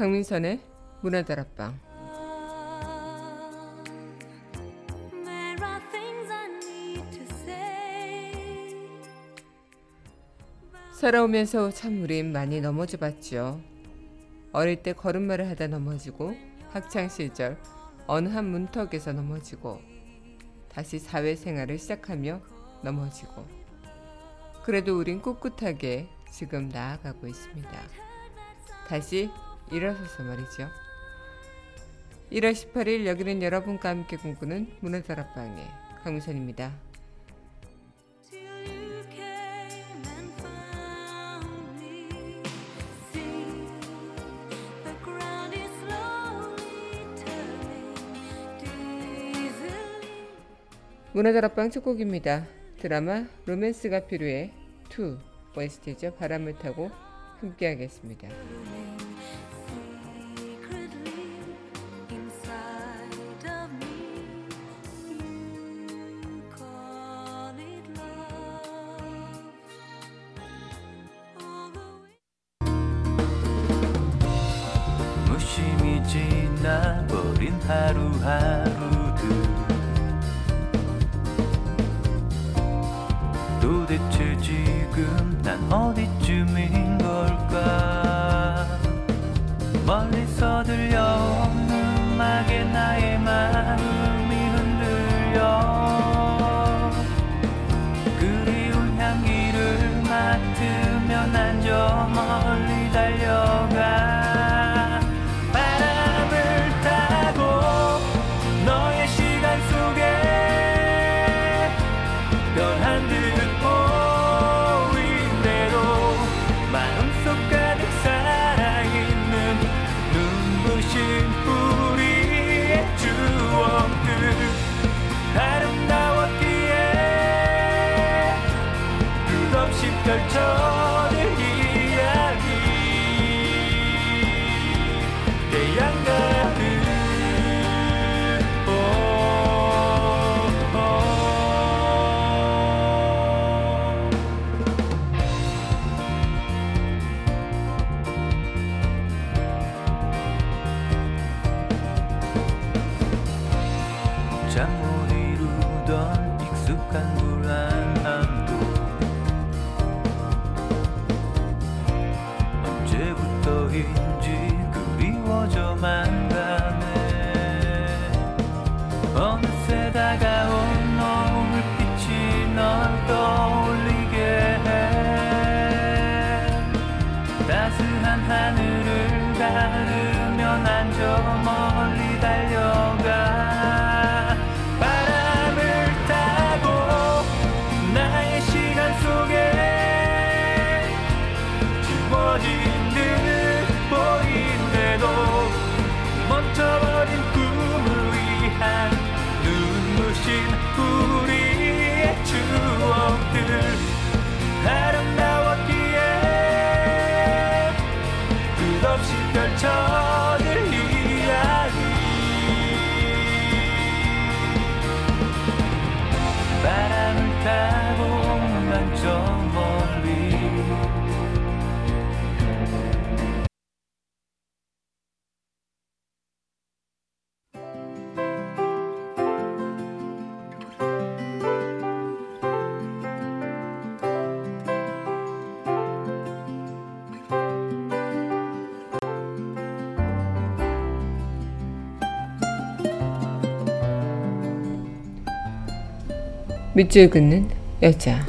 강민선의 문화다락방. 살아오면서 참 우린 많이 넘어져 봤죠. 어릴 때 걸음마를 하다 넘어지고 학창 시절 어느 한 문턱에서 넘어지고 다시 사회생활을 시작하며 넘어지고 그래도 우린 꿋꿋하게 지금 나아가고 있습니다. 다시 일어서서 말이죠. 1월 18일 여기는 여러분과 함께 꿈꾸는 문화다락방의 강미선입니다. 문화다락방 첫 곡입니다. 드라마 로맨스가 필요해 2 OST죠. 바람을 타고 함께하겠습니다. 밑줄 긋는 여자.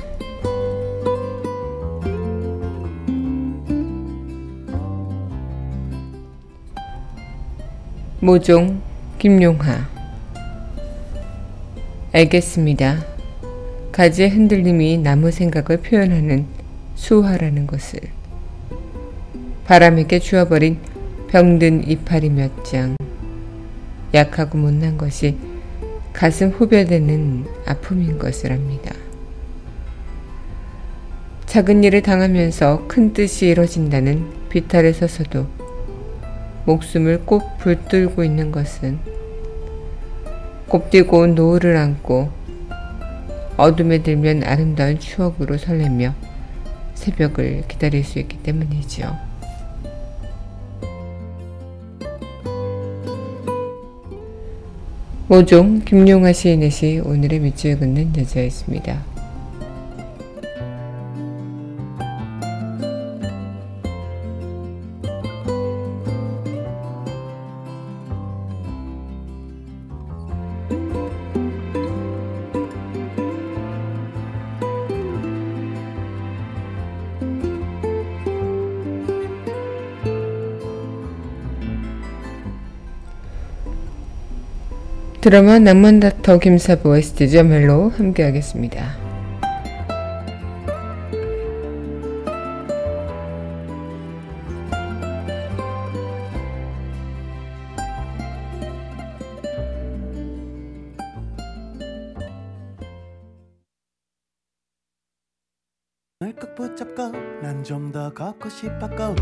모종 김용하. 알겠습니다. 가지의 흔들림이 나무 생각을 표현하는 수화라는 것을. 바람에게 주어버린 병든 이파리 몇 장. 약하고 못난 것이 가슴 후벼대는 아픔인 것을 압니다. 작은 일을 당하면서 큰 뜻이 이뤄진다는 비탈에 서서도 목숨을 꼭 붙들고 있는 것은 곱디고 온 노을을 안고 어둠에 들면 아름다운 추억으로 설레며 새벽을 기다릴 수 있기 때문이죠. 모종 김용하 시인의 시 오늘의 밑줄 긋는 여자였습니다. 드라마 낭만닥터 김사부 OST죠 멜로 함께 하겠습니다. 널 꼭 붙잡고 난 좀 더 걷고 싶었고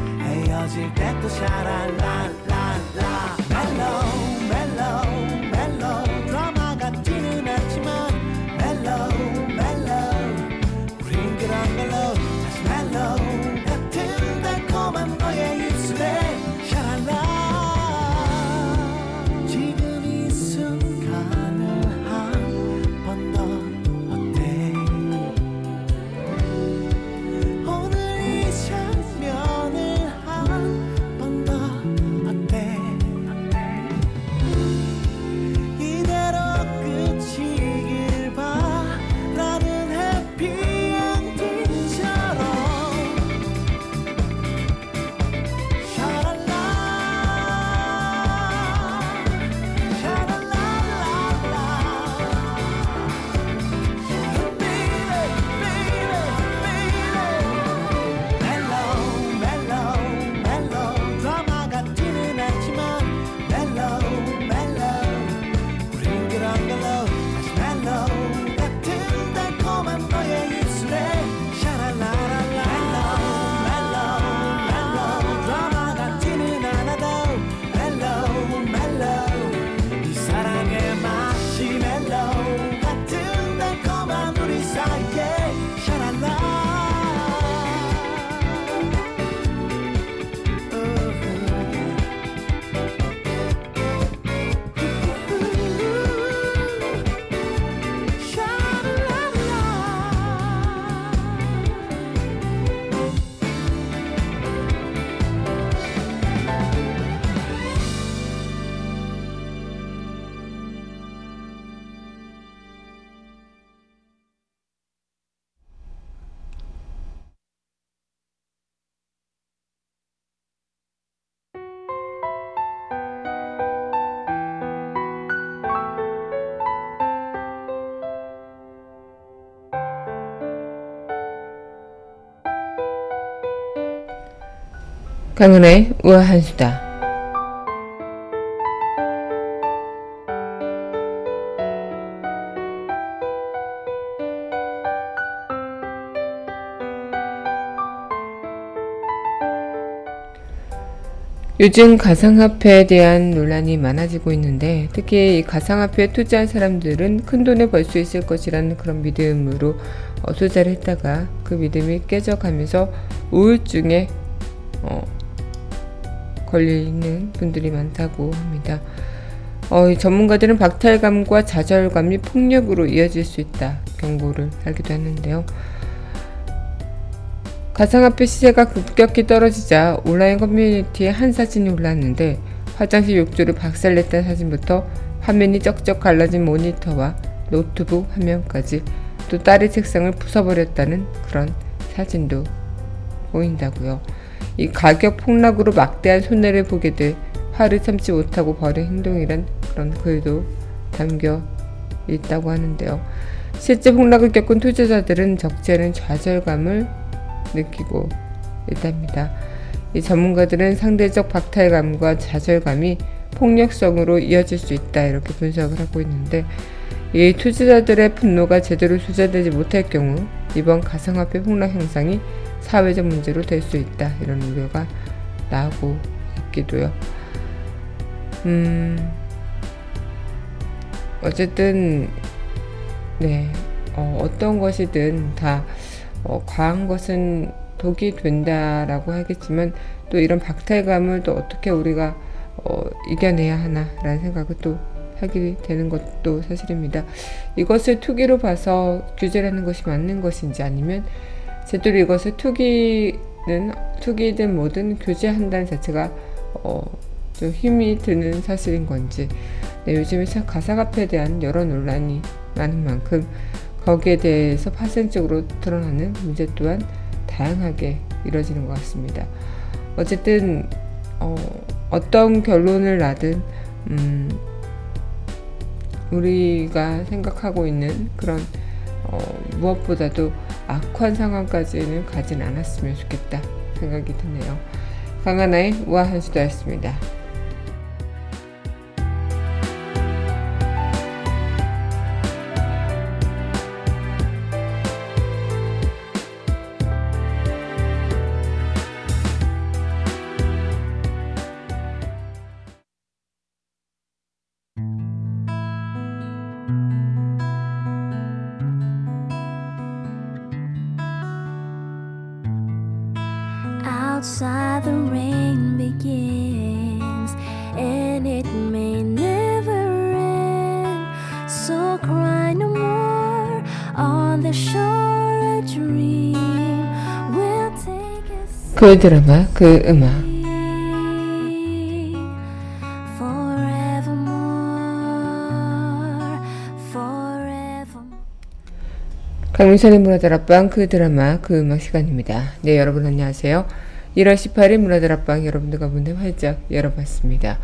강은의 우아한 수다. 요즘 가상화폐에 대한 논란이 많아지고 있는데 특히 이 가상화폐에 투자한 사람들은 큰 돈을 벌 수 있을 것이라는 그런 믿음으로 어, 투자를 했다가 그 믿음이 깨져가면서 우울증에 어, 걸리는 분들이 많다고 합니다. 어, 이 전문가들은 박탈감과 좌절감이 폭력으로 이어질 수 있다 경고를 하기도 했는데요. 가상화폐 시세가 급격히 떨어지자 온라인 커뮤니티에 한 사진이 올랐는데 화장실 욕조를 박살냈다는 사진부터 화면이 쩍쩍 갈라진 모니터와 노트북 화면까지 또 딸의 책상을 부숴버렸다는 그런 사진도 보인다고요. 이 가격 폭락으로 막대한 손해를 보게 돼 화를 참지 못하고 벌인 행동이란 그런 글도 담겨 있다고 하는데요. 실제 폭락을 겪은 투자자들은 적지 않은 좌절감을 느끼고 있답니다. 이 전문가들은 상대적 박탈감과 좌절감이 폭력성으로 이어질 수 있다 이렇게 분석을 하고 있는데 이 투자자들의 분노가 제대로 조절되지 못할 경우 이번 가상화폐 폭락 현상이 사회적 문제로 될 수 있다 이런 우려가 나오고 있기도요. 음 어쨌든 네 어, 어떤 것이든 다 어, 과한 것은 독이 된다라고 하겠지만 또 이런 박탈감을 또 어떻게 우리가 어, 이겨내야 하나라는 생각을 또 하게 되는 것도 사실입니다. 이것을 투기로 봐서 규제를 하는 것이 맞는 것인지 아니면 제대로 이것을 투기는 투기든 뭐든 규제한다는 자체가 어, 좀 힘이 드는 사실인 건지 네, 요즘에 참 가상화폐에 대한 여러 논란이 많은 만큼 거기에 대해서 파생적으로 드러나는 문제 또한 다양하게 이뤄지는 것 같습니다. 어쨌든 어, 어떤 결론을 나든 음, 우리가 생각하고 있는 그런 어, 무엇보다도 악한 상황까지는 가진 않았으면 좋겠다 생각이 드네요. 강하나의 우아한 수다였습니다. 그 드라마, 그 음악. 강민선의 문화다락방 그 드라마 그 음악 시간입니다. 네 여러분 안녕하세요. 1월 18일 문화다락방 여러분들과 문을 활짝 열어봤습니다.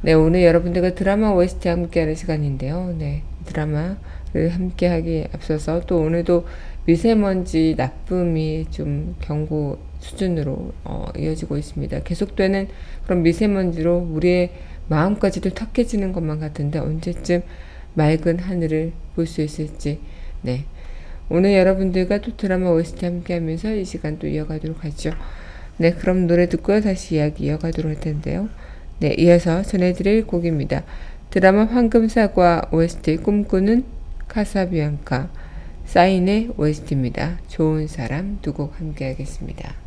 네 오늘 여러분들과 드라마 OST 함께하는 시간인데요. 네 드라마를 함께하기에 앞서서 또 오늘도 미세먼지 나쁨이 좀 경고 수준으로 어, 이어지고 있습니다. 계속되는 그런 미세먼지로 우리의 마음까지도 탁해지는 것만 같은데 언제쯤 맑은 하늘을 볼 수 있을지 네 오늘 여러분들과 또 드라마 OST 함께 하면서 이 시간 또 이어가도록 하죠. 네, 그럼 노래 듣고 다시 이야기 이어가도록 할 텐데요. 네, 이어서 전해드릴 곡입니다. 드라마 황금사과 OST 꿈꾸는 카사비앙카 사인의 OST입니다. 좋은 사람 두 곡 함께 하겠습니다.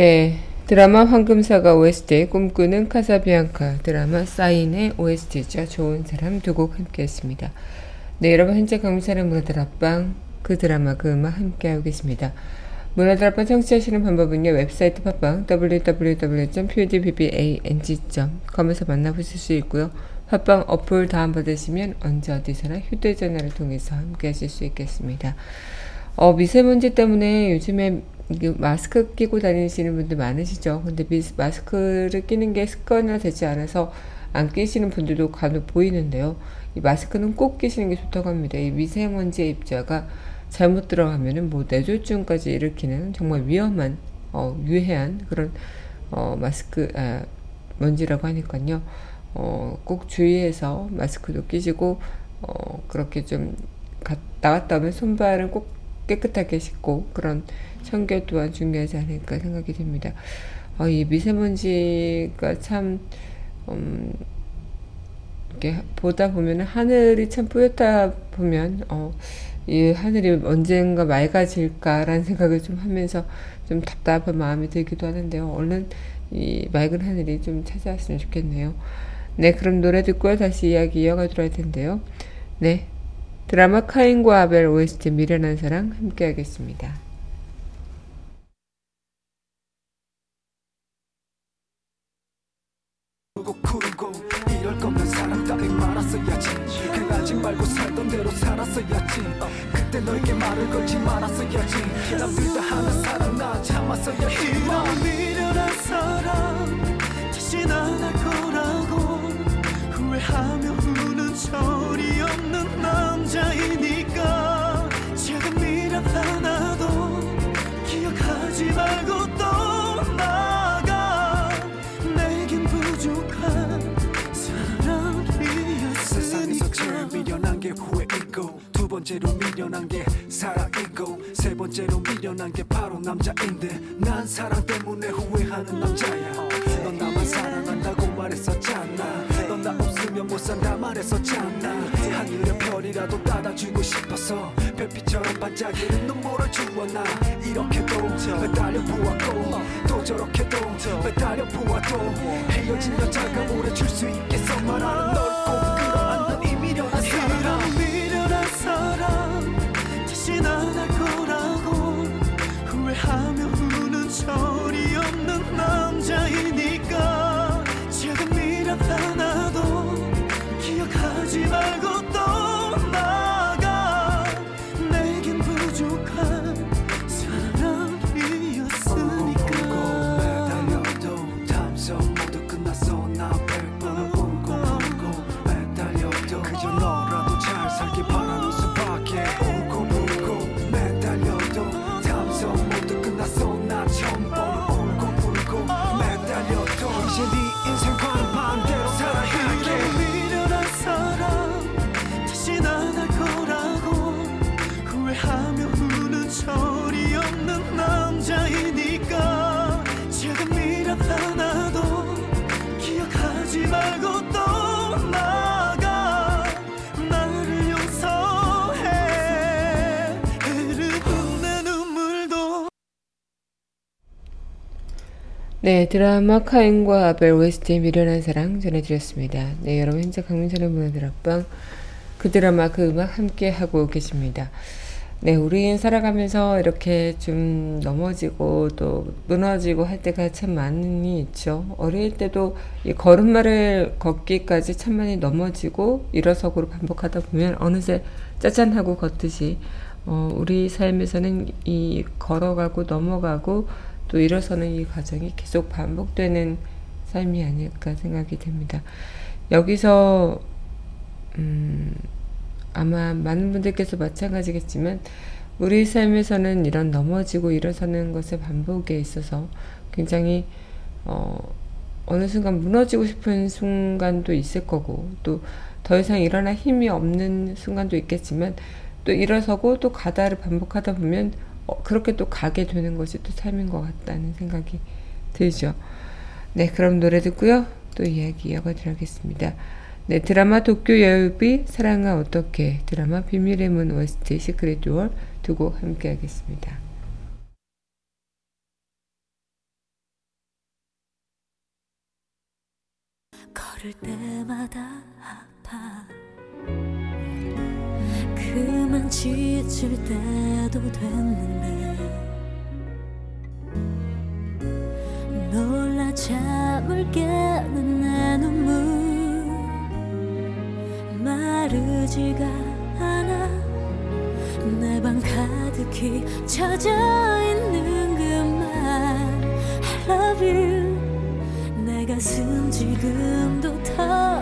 네. 드라마 황금사가 OST 꿈꾸는 카사비앙카 드라마 사인의 OST죠. 좋은 사람 두 곡 함께 했습니다. 네, 여러분 현재 강민사의 문화들 앞방 그 드라마 그 음악 함께 하고 계십니다. 문화들 앞방 청취하시는 방법은요. 웹사이트 팟빵 www.podbbang.com에서 만나보실 수 있고요. 팟빵 어플 다운받으시면 언제 어디서나 휴대전화를 통해서 함께 하실 수 있겠습니다. 어, 미세먼지 때문에 요즘에 마스크 끼고 다니시는 분들 많으시죠. 근데 미, 마스크를 끼는 게 습관화 되지 않아서 안 끼시는 분들도 간혹 보이는데요. 이 마스크는 꼭 끼시는 게 좋다고 합니다. 이 미세먼지의 입자가 잘못 들어가면은 뭐 뇌졸중까지 일으키는 정말 위험한 어, 유해한 그런 어, 마스크 아, 먼지라고 하니까요. 어, 꼭 주의해서 마스크도 끼시고 어, 그렇게 좀 가, 나갔다 오면 손발은 꼭 깨끗하게 씻고 그런 청결 또한 중요하지 않을까 생각이 됩니다. 어, 이 미세먼지가 참 음, 이렇게 보다 보면 하늘이 참 뿌옇다 보면 어, 이 하늘이 언젠가 맑아질까라는 생각을 좀 하면서 좀 답답한 마음이 들기도 하는데요. 얼른 이 맑은 하늘이 좀 찾아왔으면 좋겠네요. 네, 그럼 노래 듣고 다시 이야기 이어가도록 할 텐데요. 네, 드라마 카인과 아벨 OST 미련한 사랑 함께 하겠습니다. 고 구르고 이럴 거면 사람 따위 말았어야지. 그러지 말고 살던 대로 살았어야지. 어, 그때 너에게 말을 걸지 말았어야지. 남들 다 하는 사람 나 참았어야지 이런 미련한 사람 다시 안할 거라고 후 우는 철이 없는 남자이니까 제가 미련 하나도 기억하지 말고 떠나가. 내겐 부족한 세상에서 제일 사랑이었으니까 미련한 게 후회이고 두 번째로 미련한 게 사랑이고 세 번째로 미련한 게 바로 남자인데 난 사랑 때문에 후회하는 남자야. 넌 나만 사랑한다고 말했었잖아. 넌나 없으면 못 산다 말했었잖아 하늘의 별이라도 따다주고 싶어서 별빛처럼 반짝이는 눈물을 주었나 이렇게도 매달려 보았고 또 저렇게도 매달려 보아도 헤어진 여자가 오래 줄 수 있겠어 말하는 널 네, 드라마 카인과 아벨 OST의 미련한 사랑 전해드렸습니다. 네, 여러분 현재 강민선의 문화들 앞방 그 드라마 그 음악 함께 하고 계십니다. 네, 우린 살아가면서 이렇게 좀 넘어지고 또 무너지고 할 때가 참 많이 있죠. 어릴 때도 이 걸음마를 걷기까지 참 많이 넘어지고 일어서고로 반복하다 보면 어느새 짜잔 하고 걷듯이 어, 우리 삶에서는 이 걸어가고 넘어가고 또 일어서는 이 과정이 계속 반복되는 삶이 아닐까 생각이 됩니다. 여기서 음, 아마 많은 분들께서 마찬가지겠지만 우리 삶에서는 이런 넘어지고 일어서는 것의 반복에 있어서 굉장히 어, 어느 순간 무너지고 싶은 순간도 있을 거고 또 더 이상 일어날 힘이 없는 순간도 있겠지만 또 일어서고 또 가다를 반복하다 보면 어, 그렇게 또 가게 되는 것이 또 삶인 것 같다는 생각이 들죠. 네, 그럼 노래 듣고요. 또 이야기 이어가도록 하겠습니다. 네, 드라마 도쿄 여우비 사랑아 어떻게 드라마 비밀의 문 OST Secret Duel 두 곡 함께 하겠습니다. 걸을 때마다 아파 그만 지칠 때도 됐는데. 놀라 잠을 깨는 내 눈물. 마르지가 않아. 내 방 가득히 젖어있는 그말. I love you. 내 가슴 지금도 터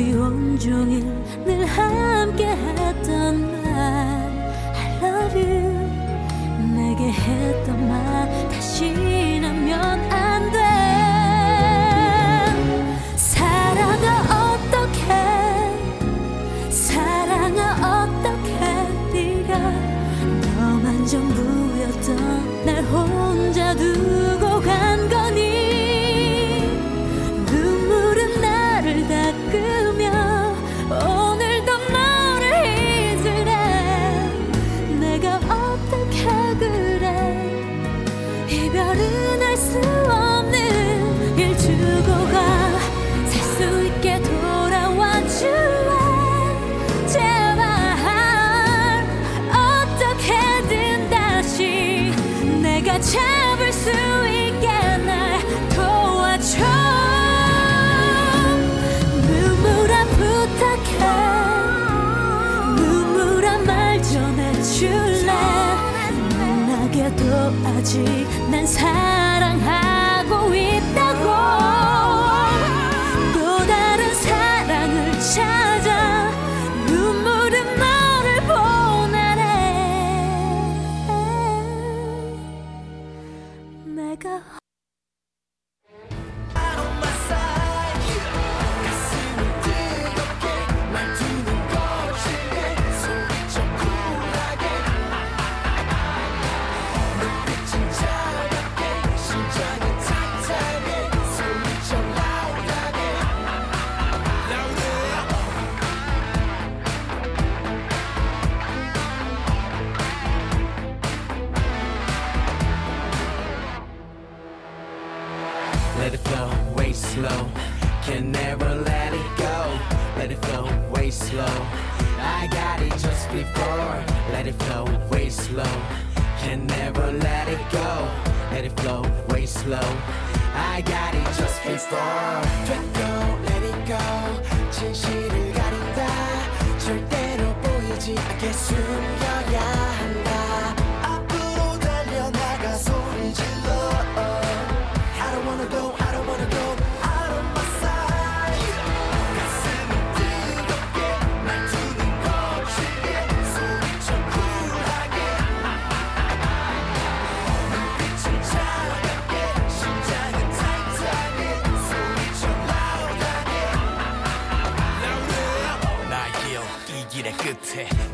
우리 온종일 늘 함께 했던 말. I love you. 내게 했던 말. 다시 나면 아직 난 사랑하고 있 아직 숨겨야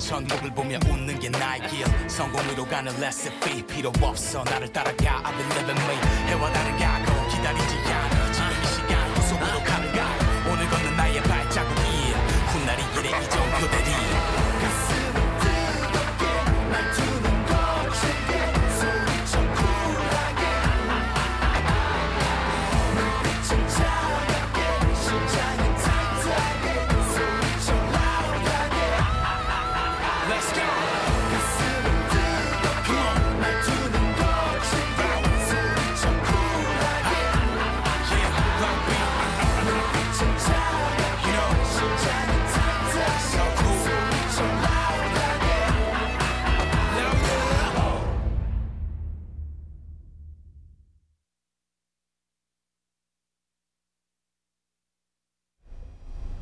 천국을 보며 웃는 게 나의 길 성공으로 가는 레시피 필요 없어. 나를 따라가 I've been living me. 해와 달을 가고 기다리지 않아. 지금 이 시간 후속으로 가는 가? 오늘 걷는 나의 발자국이 훗날 이 이래 이정 그대리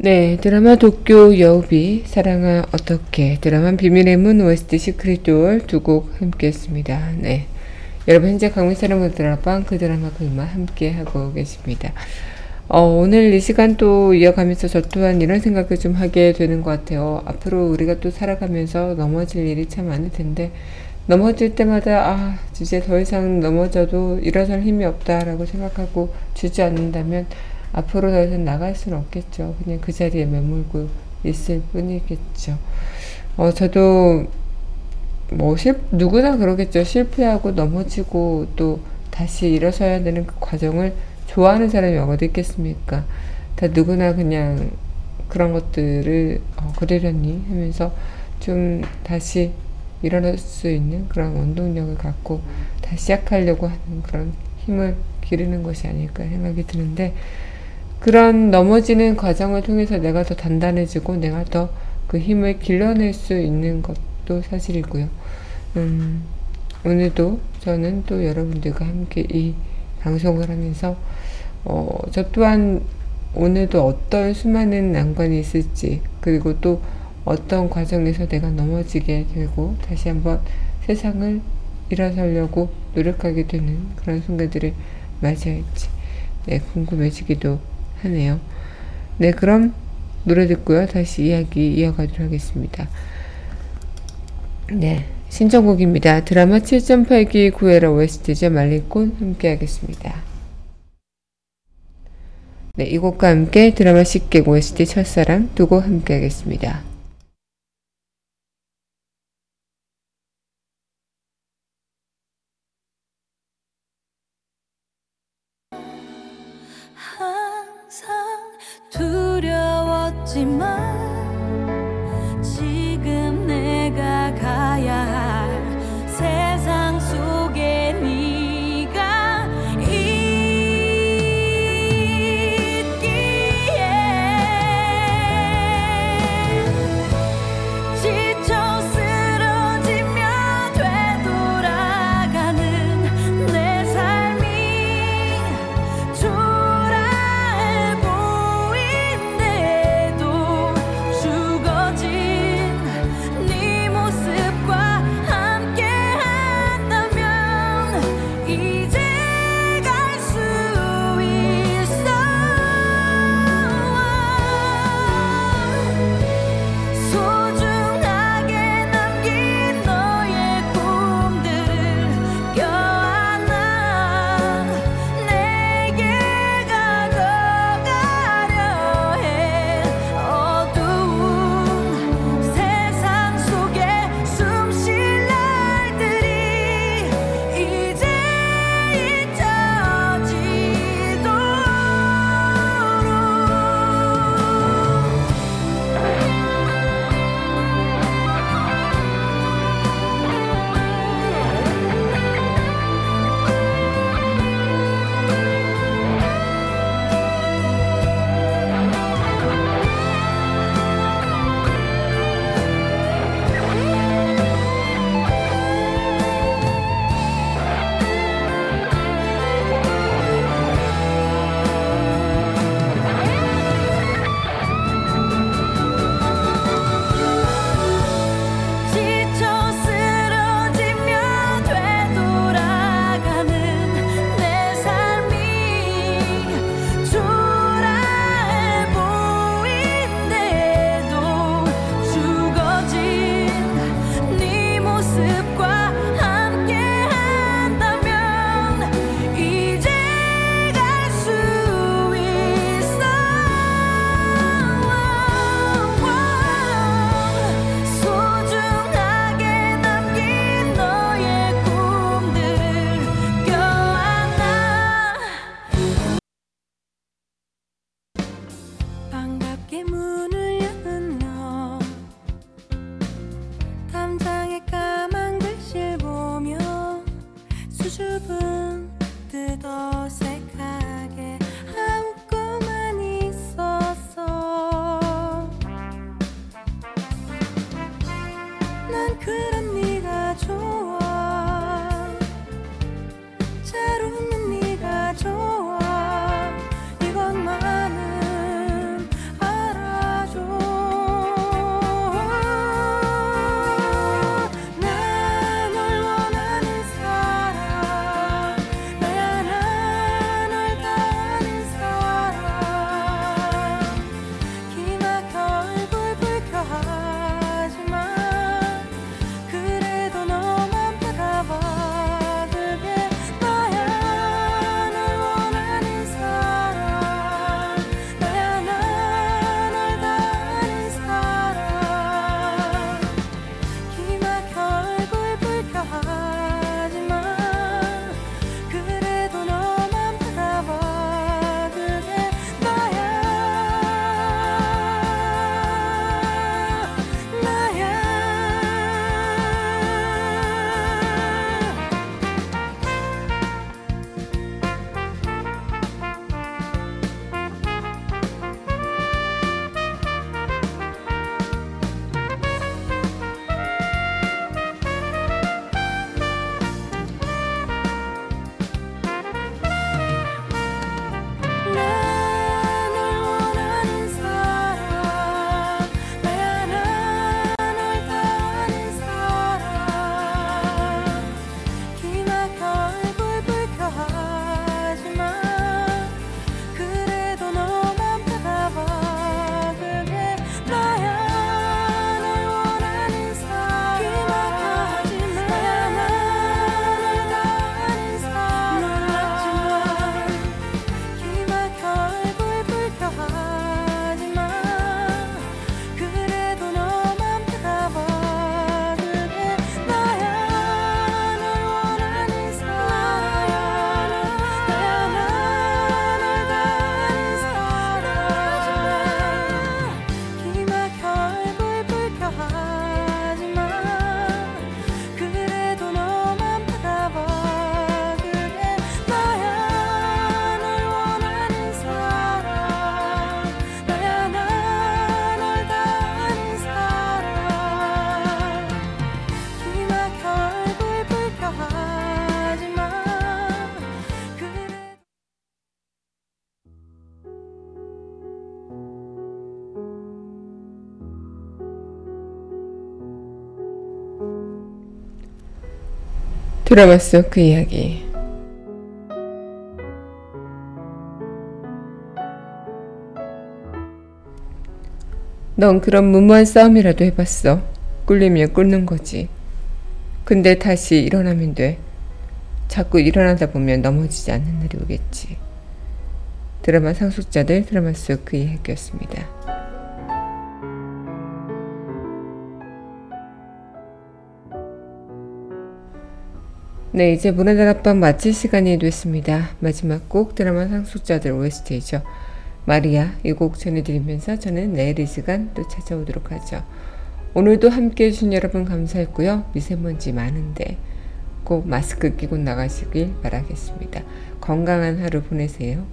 네, 드라마 도쿄 여우비, 사랑아 어떻게, 드라마 비밀의 문 OST 시크릿 도어 두곡 함께 했습니다. 네. 여러분 현재 강민사랑의 드라마 그 드라마 그 음악 함께 하고 계십니다. 어, 오늘 이 시간 또 이어가면서 저 또한 이런 생각을 좀 하게 되는 것 같아요. 앞으로 우리가 또 살아가면서 넘어질 일이 참 많을 텐데, 넘어질 때마다, 아, 이제 더 이상 넘어져도 일어설 힘이 없다라고 생각하고 주지 않는다면, 앞으로 더 이상 나갈 수는 없겠죠. 그냥 그 자리에 머물고 있을 뿐이겠죠. 어, 저도 뭐 실, 누구나 그러겠죠. 실패하고 넘어지고 또 다시 일어서야 되는 그 과정을 좋아하는 사람이 어디 있겠습니까? 다 누구나 그냥 그런 것들을 어, 그러려니 하면서 좀 다시 일어날 수 있는 그런 원동력을 갖고 다시 시작하려고 하는 그런 힘을 기르는 것이 아닐까 생각이 드는데 그런 넘어지는 과정을 통해서 내가 더 단단해지고 내가 더 그 힘을 길러낼 수 있는 것도 사실이고요. 음, 오늘도 저는 또 여러분들과 함께 이 방송을 하면서 어, 저 또한 오늘도 어떤 수많은 난관이 있을지 그리고 또 어떤 과정에서 내가 넘어지게 되고 다시 한번 세상을 일어서려고 노력하게 되는 그런 순간들을 맞이할지 네, 궁금해지기도 하네요. 네, 그럼 노래 듣고요. 다시 이야기 이어가도록 하겠습니다. 네, 신청곡입니다. 드라마 7.8기 구애라 OST죠. 말리꽃 함께 하겠습니다. 네, 이 곡과 함께 드라마 10개 OST 첫사랑 두 곡 함께 하겠습니다. 드라마 속그 이야기. 넌 그런 무모한 싸움이라도 해봤어. 꿀리면 꿀는 거지. 근데 다시 일어나면 돼. 자꾸 일어나다 보면 넘어지지 않는 날이 오겠지. 드라마 상속자들 드라마 속 그 이야기였습니다. 네, 이제 문화다락방 마칠 시간이 됐습니다. 마지막 곡 드라마 상속자들 OST죠. 마리아 이 곡 전해드리면서 저는 내일 이 시간 또 찾아오도록 하죠. 오늘도 함께 해주신 여러분 감사했고요. 미세먼지 많은데 꼭 마스크 끼고 나가시길 바라겠습니다. 건강한 하루 보내세요.